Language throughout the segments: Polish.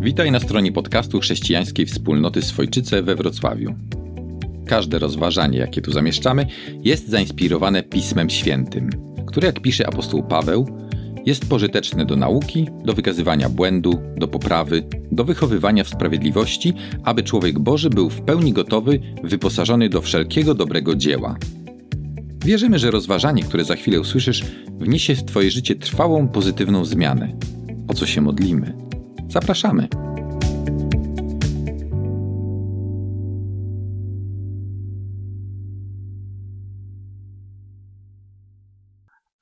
Witaj na stronie podcastu chrześcijańskiej wspólnoty Swojczyce we Wrocławiu. Każde rozważanie, jakie tu zamieszczamy, jest zainspirowane Pismem Świętym, które, jak pisze apostoł Paweł, jest pożyteczne do nauki, do wykazywania błędu, do poprawy, do wychowywania w sprawiedliwości, aby człowiek Boży był w pełni gotowy, wyposażony do wszelkiego dobrego dzieła. Wierzymy, że rozważanie, które za chwilę usłyszysz, wniesie w Twoje życie trwałą, pozytywną zmianę. O co się modlimy? Zapraszamy.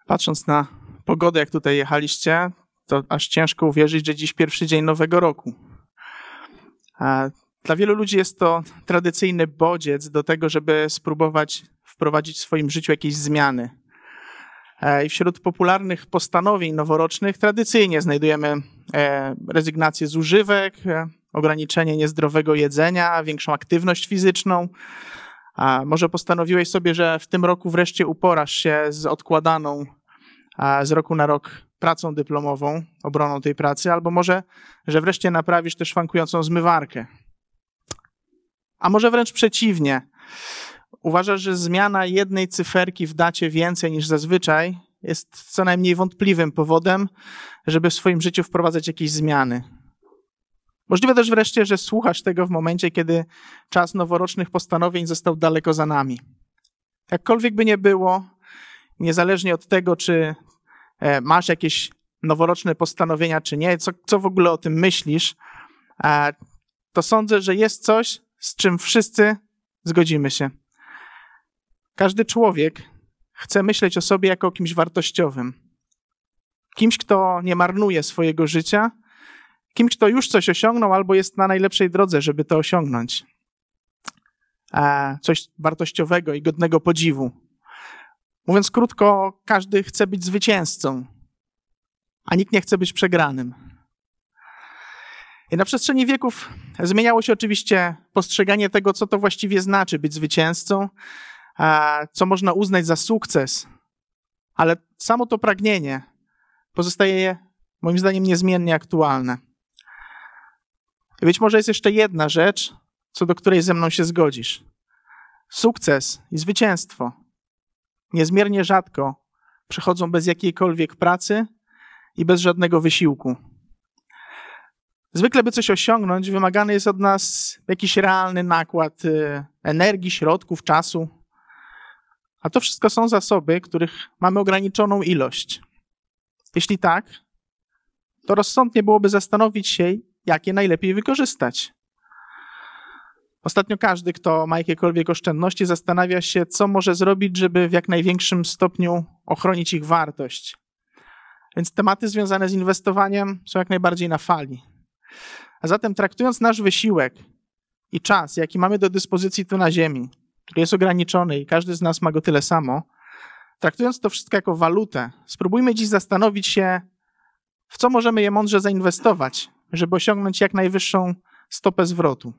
Patrząc na pogodę, jak tutaj jechaliście, to aż ciężko uwierzyć, że dziś pierwszy dzień nowego roku. Dla wielu ludzi jest to tradycyjny bodziec do tego, żeby spróbować wprowadzić w swoim życiu jakieś zmiany. E, I wśród popularnych postanowień noworocznych tradycyjnie znajdujemy e, rezygnację z używek, e, ograniczenie niezdrowego jedzenia, większą aktywność fizyczną. A może postanowiłeś sobie, że w tym roku wreszcie uporasz się z odkładaną z roku na rok pracą dyplomową, obroną tej pracy, albo może, że wreszcie naprawisz tę szwankującą zmywarkę. A może wręcz przeciwnie. Uważasz, że zmiana jednej cyferki w dacie więcej niż zazwyczaj jest co najmniej wątpliwym powodem, żeby w swoim życiu wprowadzać jakieś zmiany. Możliwe też wreszcie, że słuchasz tego w momencie, kiedy czas noworocznych postanowień został daleko za nami. Jakkolwiek by nie było, niezależnie od tego, czy e, masz jakieś noworoczne postanowienia, czy nie, co, co w ogóle o tym myślisz, e, to sądzę, że jest coś, z czym wszyscy zgodzimy się. Każdy człowiek chce myśleć o sobie jako o kimś wartościowym. Kimś, kto nie marnuje swojego życia, kimś, kto już coś osiągnął albo jest na najlepszej drodze, żeby to osiągnąć. E, coś wartościowego i godnego podziwu. Mówiąc krótko, każdy chce być zwycięzcą, a nikt nie chce być przegranym. I na przestrzeni wieków zmieniało się oczywiście postrzeganie tego, co to właściwie znaczy być zwycięzcą, co można uznać za sukces, ale samo to pragnienie pozostaje moim zdaniem niezmiennie aktualne. I być może jest jeszcze jedna rzecz, co do której ze mną się zgodzisz. Sukces i zwycięstwo niezmiernie rzadko przychodzą bez jakiejkolwiek pracy i bez żadnego wysiłku. Zwykle, by coś osiągnąć, wymagany jest od nas jakiś realny nakład y, energii, środków, czasu. A to wszystko są zasoby, których mamy ograniczoną ilość. Jeśli tak, to rozsądnie byłoby zastanowić się, jak je najlepiej wykorzystać. Ostatnio każdy, kto ma jakiekolwiek oszczędności, zastanawia się, co może zrobić, żeby w jak największym stopniu ochronić ich wartość. Więc tematy związane z inwestowaniem są jak najbardziej na fali. A zatem, traktując nasz wysiłek i czas, jaki mamy do dyspozycji tu na Ziemi, który jest ograniczony i każdy z nas ma go tyle samo, traktując to wszystko jako walutę, spróbujmy dziś zastanowić się, w co możemy je mądrze zainwestować, żeby osiągnąć jak najwyższą stopę zwrotu.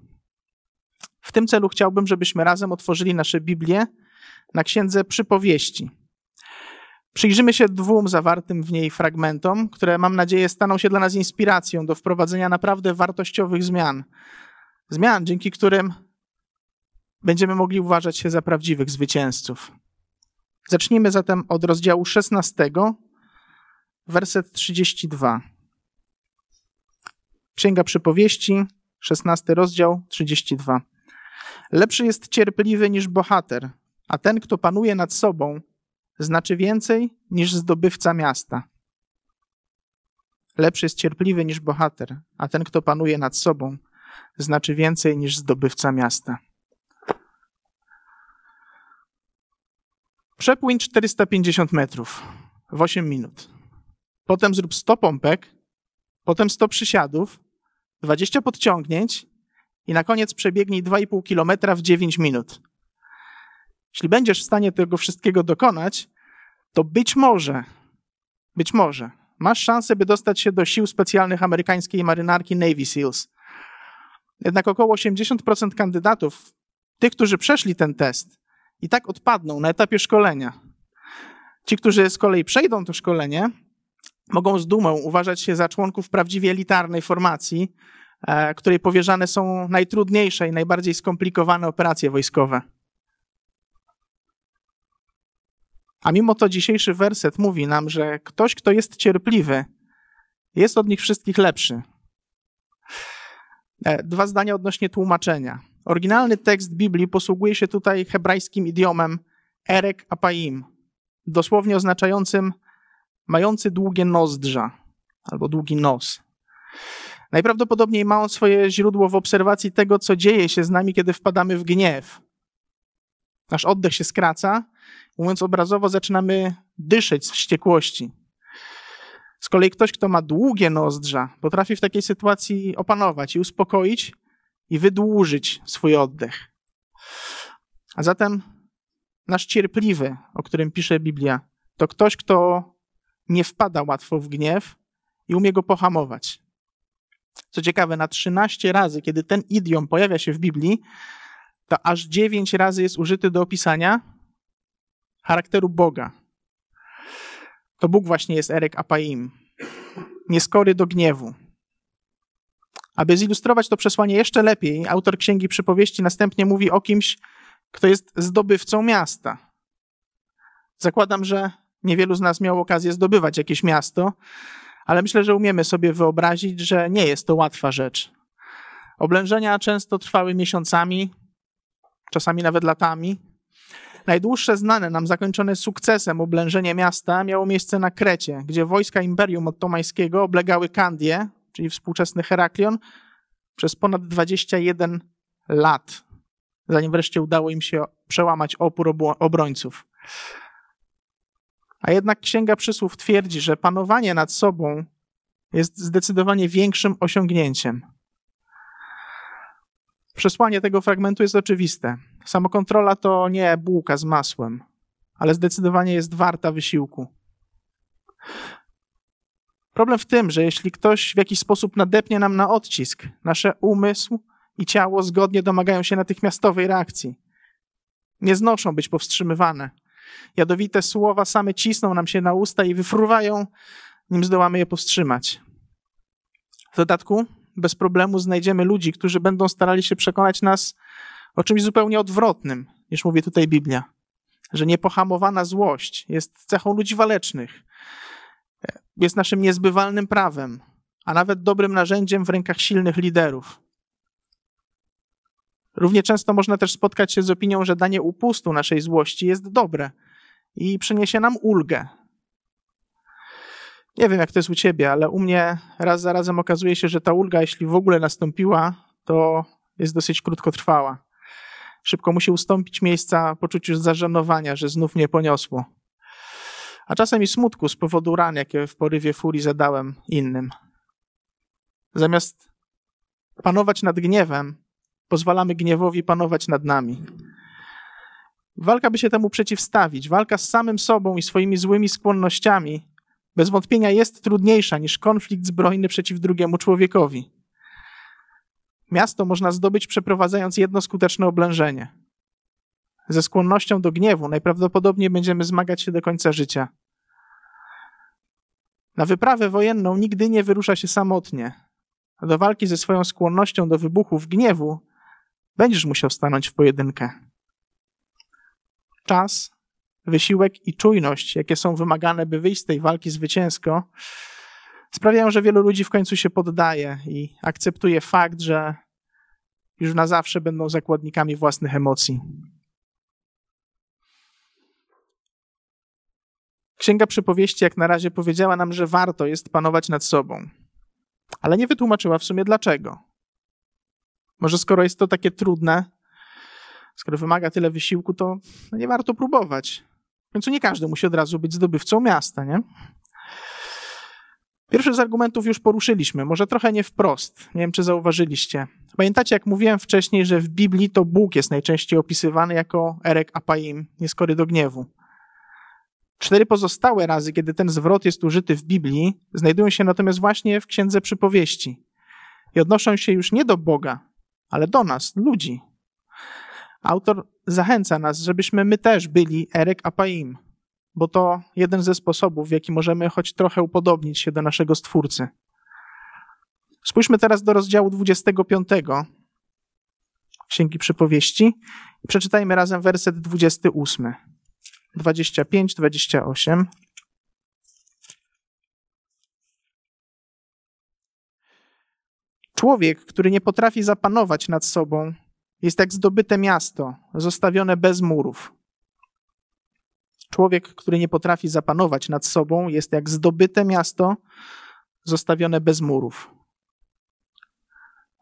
W tym celu chciałbym, żebyśmy razem otworzyli nasze Biblię na księdze przypowieści. Przyjrzymy się dwóm zawartym w niej fragmentom, które mam nadzieję staną się dla nas inspiracją do wprowadzenia naprawdę wartościowych zmian. Zmian, dzięki którym będziemy mogli uważać się za prawdziwych zwycięzców. Zacznijmy zatem od rozdziału 16, werset 32. Księga Przypowieści, 16 rozdział, 32. Lepszy jest cierpliwy niż bohater, a ten, kto panuje nad sobą, znaczy więcej niż zdobywca miasta. Lepszy jest cierpliwy niż bohater, a ten, kto panuje nad sobą, znaczy więcej niż zdobywca miasta. Przepłyń 450 metrów w 8 minut. Potem zrób 100 pompek, potem 100 przysiadów, 20 podciągnięć i na koniec przebiegnij 2,5 kilometra w 9 minut. Jeśli będziesz w stanie tego wszystkiego dokonać, to być może, być może masz szansę, by dostać się do sił specjalnych amerykańskiej marynarki Navy SEALs. Jednak około 80% kandydatów, tych, którzy przeszli ten test, i tak odpadną na etapie szkolenia. Ci, którzy z kolei przejdą to szkolenie, mogą z dumą uważać się za członków prawdziwie elitarnej formacji, e, której powierzane są najtrudniejsze i najbardziej skomplikowane operacje wojskowe. A mimo to dzisiejszy werset mówi nam, że ktoś, kto jest cierpliwy, jest od nich wszystkich lepszy. E, dwa zdania odnośnie tłumaczenia. Oryginalny tekst Biblii posługuje się tutaj hebrajskim idiomem erek apaim, dosłownie oznaczającym mający długie nozdrza albo długi nos. Najprawdopodobniej ma on swoje źródło w obserwacji tego, co dzieje się z nami, kiedy wpadamy w gniew. Nasz oddech się skraca, mówiąc obrazowo, zaczynamy dyszeć z wściekłości. Z kolei ktoś, kto ma długie nozdrza, potrafi w takiej sytuacji opanować i uspokoić i wydłużyć swój oddech. A zatem nasz cierpliwy, o którym pisze Biblia, to ktoś, kto nie wpada łatwo w gniew i umie go pohamować. Co ciekawe, na 13 razy, kiedy ten idiom pojawia się w Biblii, to aż 9 razy jest użyty do opisania charakteru Boga. To Bóg właśnie jest Erek Apaim, nieskory do gniewu. Aby zilustrować to przesłanie jeszcze lepiej, autor Księgi Przypowieści następnie mówi o kimś, kto jest zdobywcą miasta. Zakładam, że niewielu z nas miało okazję zdobywać jakieś miasto, ale myślę, że umiemy sobie wyobrazić, że nie jest to łatwa rzecz. Oblężenia często trwały miesiącami, czasami nawet latami. Najdłuższe znane nam zakończone sukcesem oblężenie miasta miało miejsce na Krecie, gdzie wojska Imperium Ottomańskiego oblegały Kandię, czyli współczesny Heraklion, przez ponad 21 lat, zanim wreszcie udało im się przełamać opór obrońców. A jednak Księga Przysłów twierdzi, że panowanie nad sobą jest zdecydowanie większym osiągnięciem. Przesłanie tego fragmentu jest oczywiste. Samokontrola to nie bułka z masłem, ale zdecydowanie jest warta wysiłku. Problem w tym, że jeśli ktoś w jakiś sposób nadepnie nam na odcisk, nasze umysł i ciało zgodnie domagają się natychmiastowej reakcji. Nie znoszą być powstrzymywane. Jadowite słowa same cisną nam się na usta i wyfruwają, nim zdołamy je powstrzymać. W dodatku bez problemu znajdziemy ludzi, którzy będą starali się przekonać nas o czymś zupełnie odwrotnym, niż mówi tutaj Biblia. Że niepohamowana złość jest cechą ludzi walecznych, jest naszym niezbywalnym prawem, a nawet dobrym narzędziem w rękach silnych liderów. Równie często można też spotkać się z opinią, że danie upustu naszej złości jest dobre i przyniesie nam ulgę. Nie wiem, jak to jest u ciebie, ale u mnie raz za razem okazuje się, że ta ulga, jeśli w ogóle nastąpiła, to jest dosyć krótkotrwała. Szybko musi ustąpić miejsca poczuciu zażenowania, że znów mnie poniosło. A czasem i smutku z powodu ran, jakie w porywie furii zadałem innym. Zamiast panować nad gniewem, pozwalamy gniewowi panować nad nami. Walka, by się temu przeciwstawić, walka z samym sobą i swoimi złymi skłonnościami, bez wątpienia jest trudniejsza niż konflikt zbrojny przeciw drugiemu człowiekowi. Miasto można zdobyć przeprowadzając jedno skuteczne oblężenie. Ze skłonnością do gniewu najprawdopodobniej będziemy zmagać się do końca życia. Na wyprawę wojenną nigdy nie wyrusza się samotnie. A do walki ze swoją skłonnością do wybuchów gniewu będziesz musiał stanąć w pojedynkę. Czas, wysiłek i czujność, jakie są wymagane, by wyjść z tej walki zwycięsko, sprawiają, że wielu ludzi w końcu się poddaje i akceptuje fakt, że już na zawsze będą zakładnikami własnych emocji. Księga Przypowieści, jak na razie, powiedziała nam, że warto jest panować nad sobą, ale nie wytłumaczyła w sumie dlaczego. Może skoro jest to takie trudne, skoro wymaga tyle wysiłku, to nie warto próbować. W końcu nie każdy musi od razu być zdobywcą miasta, nie? Pierwszy z argumentów już poruszyliśmy, może trochę nie wprost. Nie wiem, czy zauważyliście. Pamiętacie, jak mówiłem wcześniej, że w Biblii to Bóg jest najczęściej opisywany jako Erek Apaim, nieskory do gniewu. Cztery pozostałe razy, kiedy ten zwrot jest użyty w Biblii, znajdują się natomiast właśnie w Księdze Przypowieści. I odnoszą się już nie do Boga, ale do nas, ludzi. Autor zachęca nas, żebyśmy my też byli Erek Apaim, bo to jeden ze sposobów, w jaki możemy choć trochę upodobnić się do naszego Stwórcy. Spójrzmy teraz do rozdziału 25 Księgi Przypowieści przeczytajmy razem werset 28. 25, 28. Człowiek, który nie potrafi zapanować nad sobą, jest jak zdobyte miasto, zostawione bez murów. Człowiek, który nie potrafi zapanować nad sobą, jest jak zdobyte miasto, zostawione bez murów.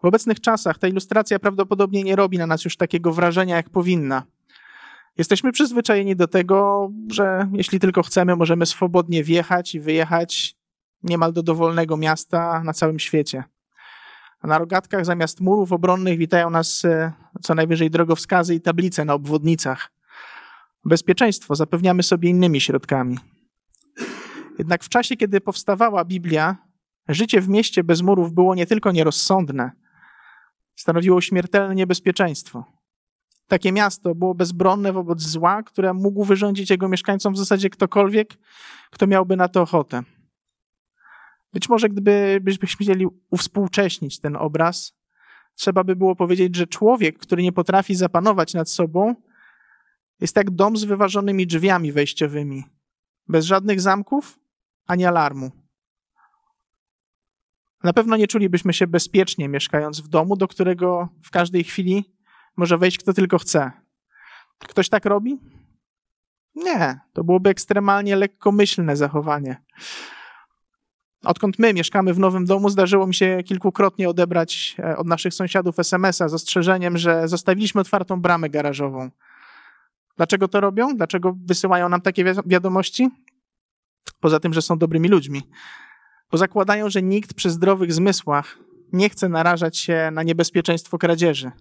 W obecnych czasach ta ilustracja prawdopodobnie nie robi na nas już takiego wrażenia, jak powinna. Jesteśmy przyzwyczajeni do tego, że jeśli tylko chcemy, możemy swobodnie wjechać i wyjechać niemal do dowolnego miasta na całym świecie. Na rogatkach zamiast murów obronnych witają nas e, co najwyżej drogowskazy i tablice na obwodnicach. Bezpieczeństwo zapewniamy sobie innymi środkami. Jednak w czasie, kiedy powstawała Biblia, życie w mieście bez murów było nie tylko nierozsądne, stanowiło śmiertelne niebezpieczeństwo. Takie miasto było bezbronne wobec zła, które mógł wyrządzić jego mieszkańcom w zasadzie ktokolwiek, kto miałby na to ochotę. Być może gdybyśmy chcieli uwspółcześnić ten obraz, trzeba by było powiedzieć, że człowiek, który nie potrafi zapanować nad sobą, jest jak dom z wyważonymi drzwiami wejściowymi, bez żadnych zamków ani alarmu. Na pewno nie czulibyśmy się bezpiecznie mieszkając w domu, do którego w każdej chwili może wejść kto tylko chce. Ktoś tak robi? Nie, to byłoby ekstremalnie lekkomyślne zachowanie. Odkąd my mieszkamy w nowym domu, zdarzyło mi się kilkukrotnie odebrać e, od naszych sąsiadów SMS-a z ostrzeżeniem, że zostawiliśmy otwartą bramę garażową. Dlaczego to robią? Dlaczego wysyłają nam takie wiadomości? Poza tym, że są dobrymi ludźmi. Bo zakładają, że nikt przy zdrowych zmysłach nie chce narażać się na niebezpieczeństwo kradzieży.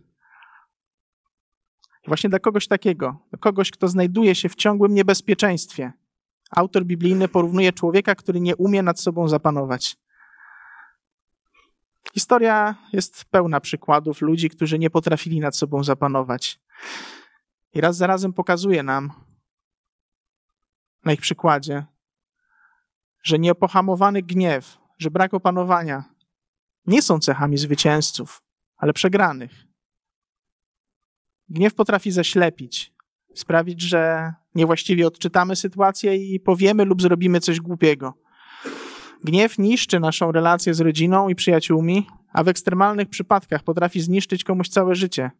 Właśnie dla kogoś takiego, dla kogoś, kto znajduje się w ciągłym niebezpieczeństwie, autor biblijny porównuje człowieka, który nie umie nad sobą zapanować. Historia jest pełna przykładów ludzi, którzy nie potrafili nad sobą zapanować. I raz za razem pokazuje nam na ich przykładzie, że nieopohamowany gniew, że brak opanowania nie są cechami zwycięzców, ale przegranych. Gniew potrafi zaślepić, sprawić, że niewłaściwie odczytamy sytuację i powiemy lub zrobimy coś głupiego. Gniew niszczy naszą relację z rodziną i przyjaciółmi, a w ekstremalnych przypadkach potrafi zniszczyć komuś całe życie.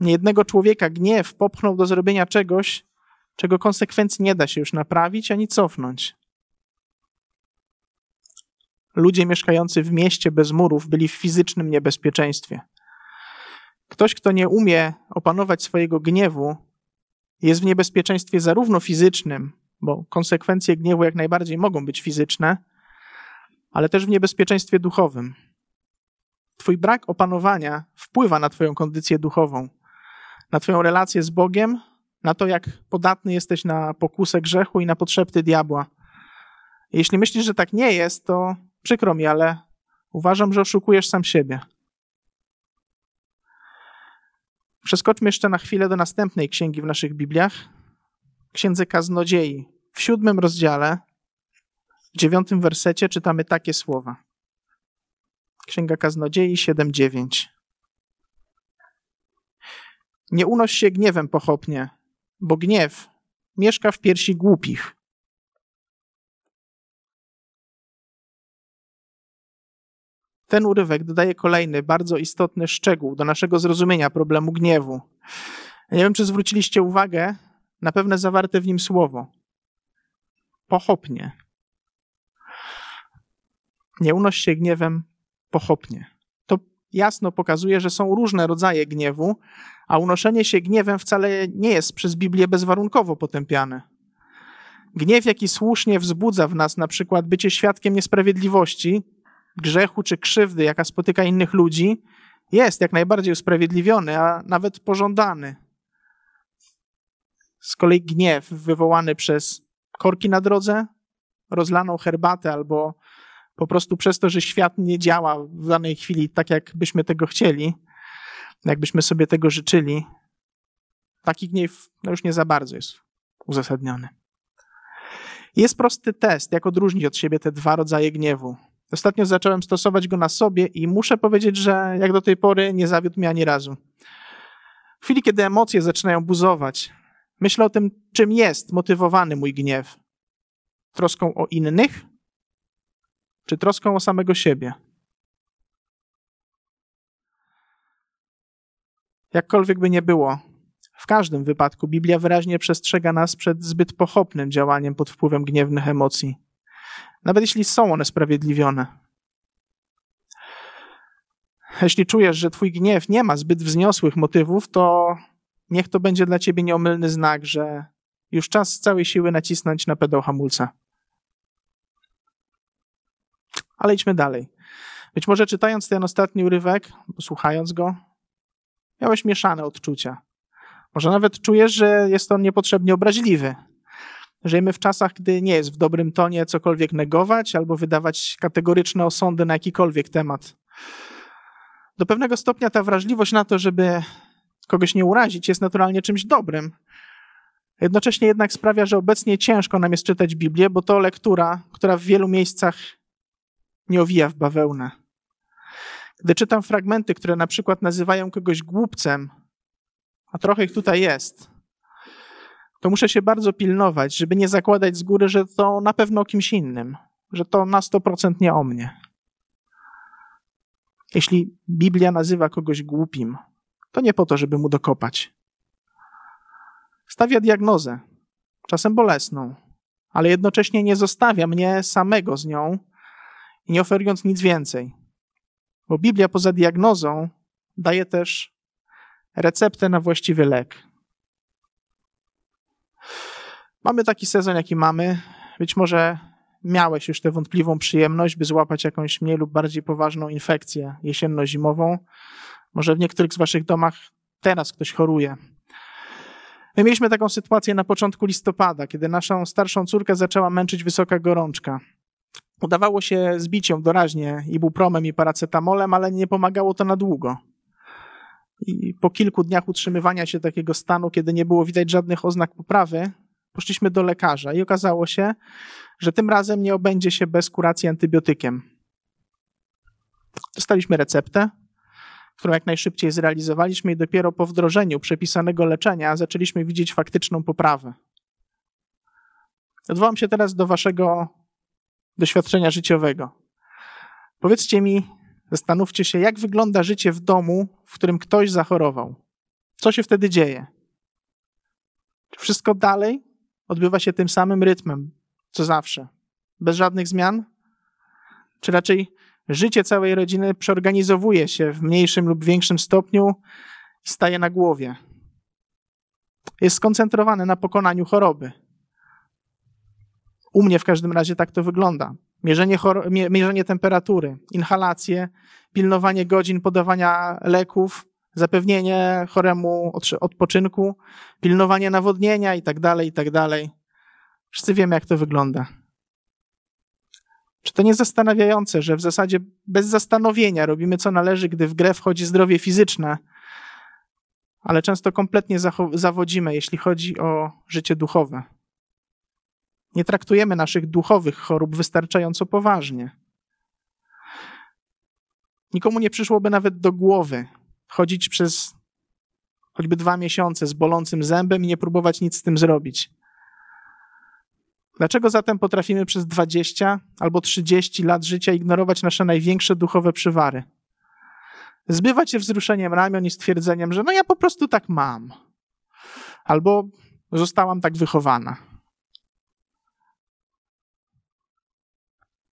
Niejednego człowieka gniew popchnął do zrobienia czegoś, czego konsekwencji nie da się już naprawić ani cofnąć. Ludzie mieszkający w mieście bez murów byli w fizycznym niebezpieczeństwie. Ktoś, kto nie umie opanować swojego gniewu, jest w niebezpieczeństwie zarówno fizycznym, bo konsekwencje gniewu jak najbardziej mogą być fizyczne, ale też w niebezpieczeństwie duchowym. Twój brak opanowania wpływa na Twoją kondycję duchową, na Twoją relację z Bogiem, na to, jak podatny jesteś na pokusę grzechu i na potrzeby diabła. Jeśli myślisz, że tak nie jest, to przykro mi, ale uważam, że oszukujesz sam siebie. Przeskoczmy jeszcze na chwilę do następnej księgi w naszych Bibliach. Księdze Kaznodziei. W siódmym rozdziale, w dziewiątym wersecie czytamy takie słowa. Księga Kaznodziei 7:9. Nie unoś się gniewem pochopnie, bo gniew mieszka w piersi głupich. Ten urywek dodaje kolejny, bardzo istotny szczegół do naszego zrozumienia problemu gniewu. Nie wiem, czy zwróciliście uwagę na pewne zawarte w nim słowo. Pochopnie. Nie unoś się gniewem pochopnie. To jasno pokazuje, że są różne rodzaje gniewu, a unoszenie się gniewem wcale nie jest przez Biblię bezwarunkowo potępiane. Gniew, jaki słusznie wzbudza w nas na przykład bycie świadkiem niesprawiedliwości, grzechu czy krzywdy, jaka spotyka innych ludzi, jest jak najbardziej usprawiedliwiony, a nawet pożądany. Z kolei gniew wywołany przez korki na drodze, rozlaną herbatę albo po prostu przez to, że świat nie działa w danej chwili tak, jak byśmy tego chcieli, jakbyśmy sobie tego życzyli, taki gniew no już nie za bardzo jest uzasadniony. Jest prosty test, jak odróżnić od siebie te dwa rodzaje gniewu. Ostatnio zacząłem stosować go na sobie i muszę powiedzieć, że jak do tej pory nie zawiódł mnie ani razu. W chwili, kiedy emocje zaczynają buzować, myślę o tym, czym jest motywowany mój gniew. Troską o innych, czy troską o samego siebie? Jakkolwiek by nie było, w każdym wypadku Biblia wyraźnie przestrzega nas przed zbyt pochopnym działaniem pod wpływem gniewnych emocji, nawet jeśli są one sprawiedliwione. Jeśli czujesz, że twój gniew nie ma zbyt wzniosłych motywów, to niech to będzie dla ciebie nieomylny znak, że już czas z całej siły nacisnąć na pedał hamulca. Ale idźmy dalej. Być może czytając ten ostatni urywek, słuchając go, miałeś mieszane odczucia. Może nawet czujesz, że jest on niepotrzebnie obraźliwy. Żyjemy w czasach, gdy nie jest w dobrym tonie cokolwiek negować albo wydawać kategoryczne osądy na jakikolwiek temat. Do pewnego stopnia ta wrażliwość na to, żeby kogoś nie urazić, jest naturalnie czymś dobrym. Jednocześnie jednak sprawia, że obecnie ciężko nam jest czytać Biblię, bo to lektura, która w wielu miejscach nie owija w bawełnę. Gdy czytam fragmenty, które na przykład nazywają kogoś głupcem, a trochę ich tutaj jest, to muszę się bardzo pilnować, żeby nie zakładać z góry, że to na pewno o kimś innym, że to na 100% nie o mnie. Jeśli Biblia nazywa kogoś głupim, to nie po to, żeby mu dokopać. Stawia diagnozę, czasem bolesną, ale jednocześnie nie zostawia mnie samego z nią i nie oferując nic więcej. Bo Biblia poza diagnozą daje też receptę na właściwy lek. Mamy taki sezon, jaki mamy. Być może miałeś już tę wątpliwą przyjemność, by złapać jakąś mniej lub bardziej poważną infekcję jesienno-zimową. Może w niektórych z waszych domach teraz ktoś choruje. My mieliśmy taką sytuację na początku listopada, kiedy naszą starszą córkę zaczęła męczyć wysoka gorączka. Udawało się zbić ją doraźnie ibupromem i paracetamolem, ale nie pomagało to na długo. I po kilku dniach utrzymywania się takiego stanu, kiedy nie było widać żadnych oznak poprawy, poszliśmy do lekarza i okazało się, że tym razem nie obędzie się bez kuracji antybiotykiem. Dostaliśmy receptę, którą jak najszybciej zrealizowaliśmy i dopiero po wdrożeniu przepisanego leczenia zaczęliśmy widzieć faktyczną poprawę. Odwołam się teraz do waszego doświadczenia życiowego. Powiedzcie mi, zastanówcie się, jak wygląda życie w domu, w którym ktoś zachorował. Co się wtedy dzieje? Czy wszystko dalej odbywa się tym samym rytmem, co zawsze, bez żadnych zmian? Czy raczej życie całej rodziny przeorganizowuje się w mniejszym lub większym stopniu i staje na głowie? Jest skoncentrowane na pokonaniu choroby. U mnie w każdym razie tak to wygląda. Mierzenie, mierzenie temperatury, inhalacje, pilnowanie godzin podawania leków, zapewnienie choremu odpoczynku, pilnowanie nawodnienia i tak dalej, i tak dalej. Wszyscy wiemy, jak to wygląda. Czy to nie zastanawiające, że w zasadzie bez zastanowienia robimy co należy, gdy w grę wchodzi zdrowie fizyczne, ale często kompletnie zawodzimy, jeśli chodzi o życie duchowe? Nie traktujemy naszych duchowych chorób wystarczająco poważnie. Nikomu nie przyszłoby nawet do głowy chodzić przez choćby dwa miesiące z bolącym zębem i nie próbować nic z tym zrobić. Dlaczego zatem potrafimy przez 20 albo 30 lat życia ignorować nasze największe duchowe przywary? Zbywać się wzruszeniem ramion i stwierdzeniem, że no ja po prostu tak mam. Albo zostałam tak wychowana.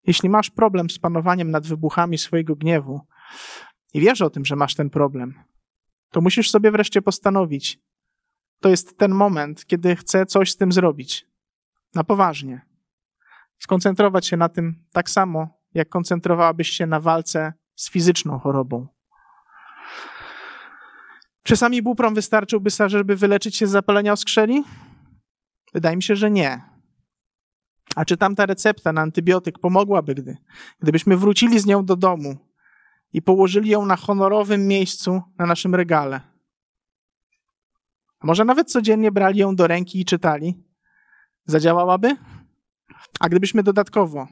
Jeśli masz problem z panowaniem nad wybuchami swojego gniewu i wiesz o tym, że masz ten problem, to musisz sobie wreszcie postanowić. To jest ten moment, kiedy chcę coś z tym zrobić. Na poważnie. Skoncentrować się na tym tak samo, jak koncentrowałabyś się na walce z fizyczną chorobą. Czy sami buprom wystarczyłby, żeby wyleczyć się z zapalenia oskrzeli? Wydaje mi się, że nie. A czy tamta recepta na antybiotyk pomogłaby, gdy, gdybyśmy wrócili z nią do domu i położyli ją na honorowym miejscu na naszym regale? A może nawet codziennie brali ją do ręki i czytali? Zadziałałaby? A gdybyśmy dodatkowo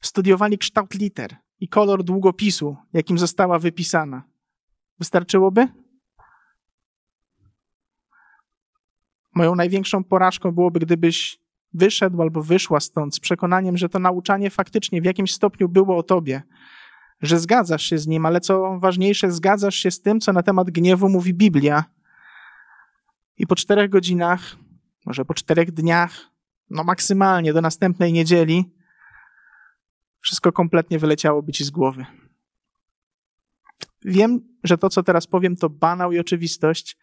studiowali kształt liter i kolor długopisu, jakim została wypisana. Wystarczyłoby? Moją największą porażką byłoby, gdybyś wyszedł albo wyszła stąd z przekonaniem, że to nauczanie faktycznie w jakimś stopniu było o tobie, że zgadzasz się z nim, ale co ważniejsze, zgadzasz się z tym, co na temat gniewu mówi Biblia. I po czterech godzinach, może po czterech dniach, no maksymalnie do następnej niedzieli, wszystko kompletnie wyleciałoby ci z głowy. Wiem, że to, co teraz powiem, to banał i oczywistość,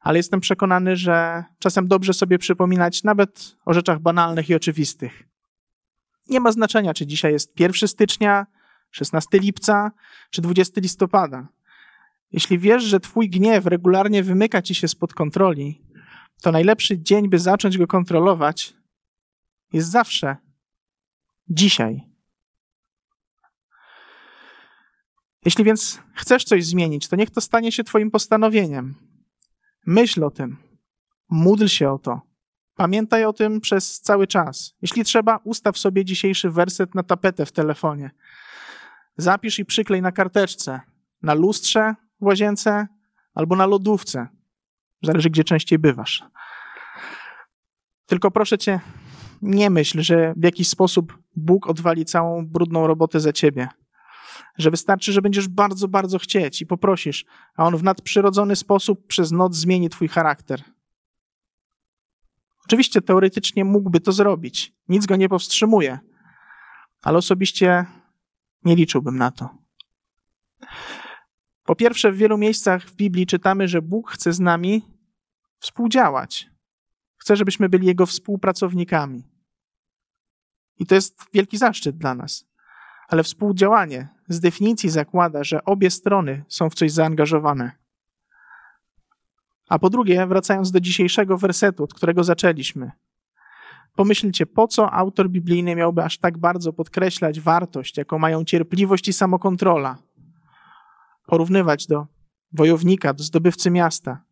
ale jestem przekonany, że czasem dobrze sobie przypominać nawet o rzeczach banalnych i oczywistych. Nie ma znaczenia, czy dzisiaj jest 1 stycznia, 16 lipca czy 20 listopada. Jeśli wiesz, że twój gniew regularnie wymyka ci się spod kontroli, to najlepszy dzień, by zacząć go kontrolować, jest zawsze dzisiaj. Jeśli więc chcesz coś zmienić, to niech to stanie się Twoim postanowieniem. Myśl o tym, módl się o to, pamiętaj o tym przez cały czas. Jeśli trzeba, ustaw sobie dzisiejszy werset na tapetę w telefonie. Zapisz i przyklej na karteczce, na lustrze w łazience albo na lodówce. Zależy, gdzie częściej bywasz. Tylko proszę cię, nie myśl, że w jakiś sposób Bóg odwali całą brudną robotę za ciebie. Że wystarczy, że będziesz bardzo, bardzo chcieć i poprosisz, a On w nadprzyrodzony sposób przez noc zmieni twój charakter. Oczywiście teoretycznie mógłby to zrobić. Nic go nie powstrzymuje. Ale osobiście nie liczyłbym na to. Po pierwsze, w wielu miejscach w Biblii czytamy, że Bóg chce z nami współdziałać. Chce, żebyśmy byli Jego współpracownikami. I to jest wielki zaszczyt dla nas. Ale współdziałanie z definicji zakłada, że obie strony są w coś zaangażowane. A po drugie, wracając do dzisiejszego wersetu, od którego zaczęliśmy, Pomyślcie, po co autor biblijny miałby aż tak bardzo podkreślać wartość, jaką mają cierpliwość i samokontrola, porównywać do wojownika, do zdobywcy miasta,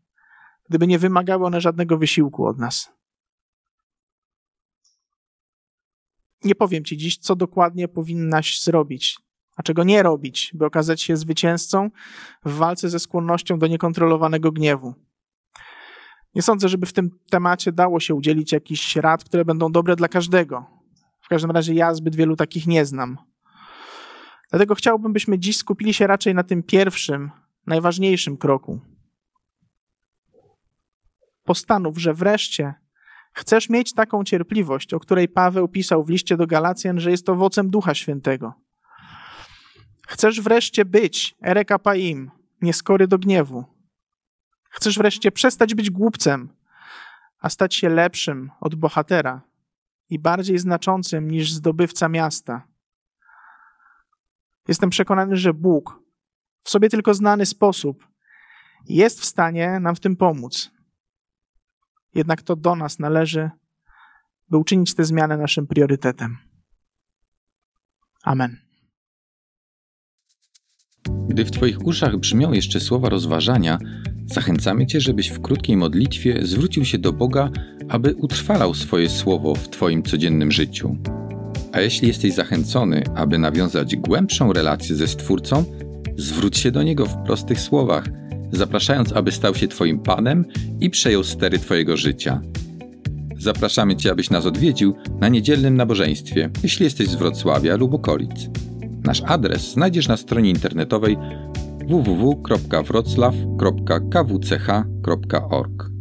gdyby nie wymagały one żadnego wysiłku od nas. Nie powiem ci dziś, co dokładnie powinnaś zrobić, a czego nie robić, by okazać się zwycięzcą w walce ze skłonnością do niekontrolowanego gniewu. Nie sądzę, żeby w tym temacie dało się udzielić jakichś rad, które będą dobre dla każdego. W każdym razie ja zbyt wielu takich nie znam. Dlatego chciałbym, byśmy dziś skupili się raczej na tym pierwszym, najważniejszym kroku. Postanów, że wreszcie chcesz mieć taką cierpliwość, o której Paweł pisał w liście do Galacjan, że jest owocem Ducha Świętego. Chcesz wreszcie być erekapaim, nieskory do gniewu. Chcesz wreszcie przestać być głupcem, a stać się lepszym od bohatera i bardziej znaczącym niż zdobywca miasta. Jestem przekonany, że Bóg w sobie tylko znany sposób jest w stanie nam w tym pomóc. Jednak to do nas należy, by uczynić tę zmianę naszym priorytetem. Amen. Gdy w Twoich uszach brzmią jeszcze słowa rozważania, Zachęcamy Cię, żebyś w krótkiej modlitwie zwrócił się do Boga, aby utrwalał swoje słowo w Twoim codziennym życiu. A jeśli jesteś zachęcony, aby nawiązać głębszą relację ze Stwórcą, zwróć się do Niego w prostych słowach, zapraszając, aby stał się Twoim Panem i przejął stery Twojego życia. Zapraszamy Cię, abyś nas odwiedził na niedzielnym nabożeństwie, jeśli jesteś z Wrocławia lub okolic. Nasz adres znajdziesz na stronie internetowej www.wroclaw.kwch.org.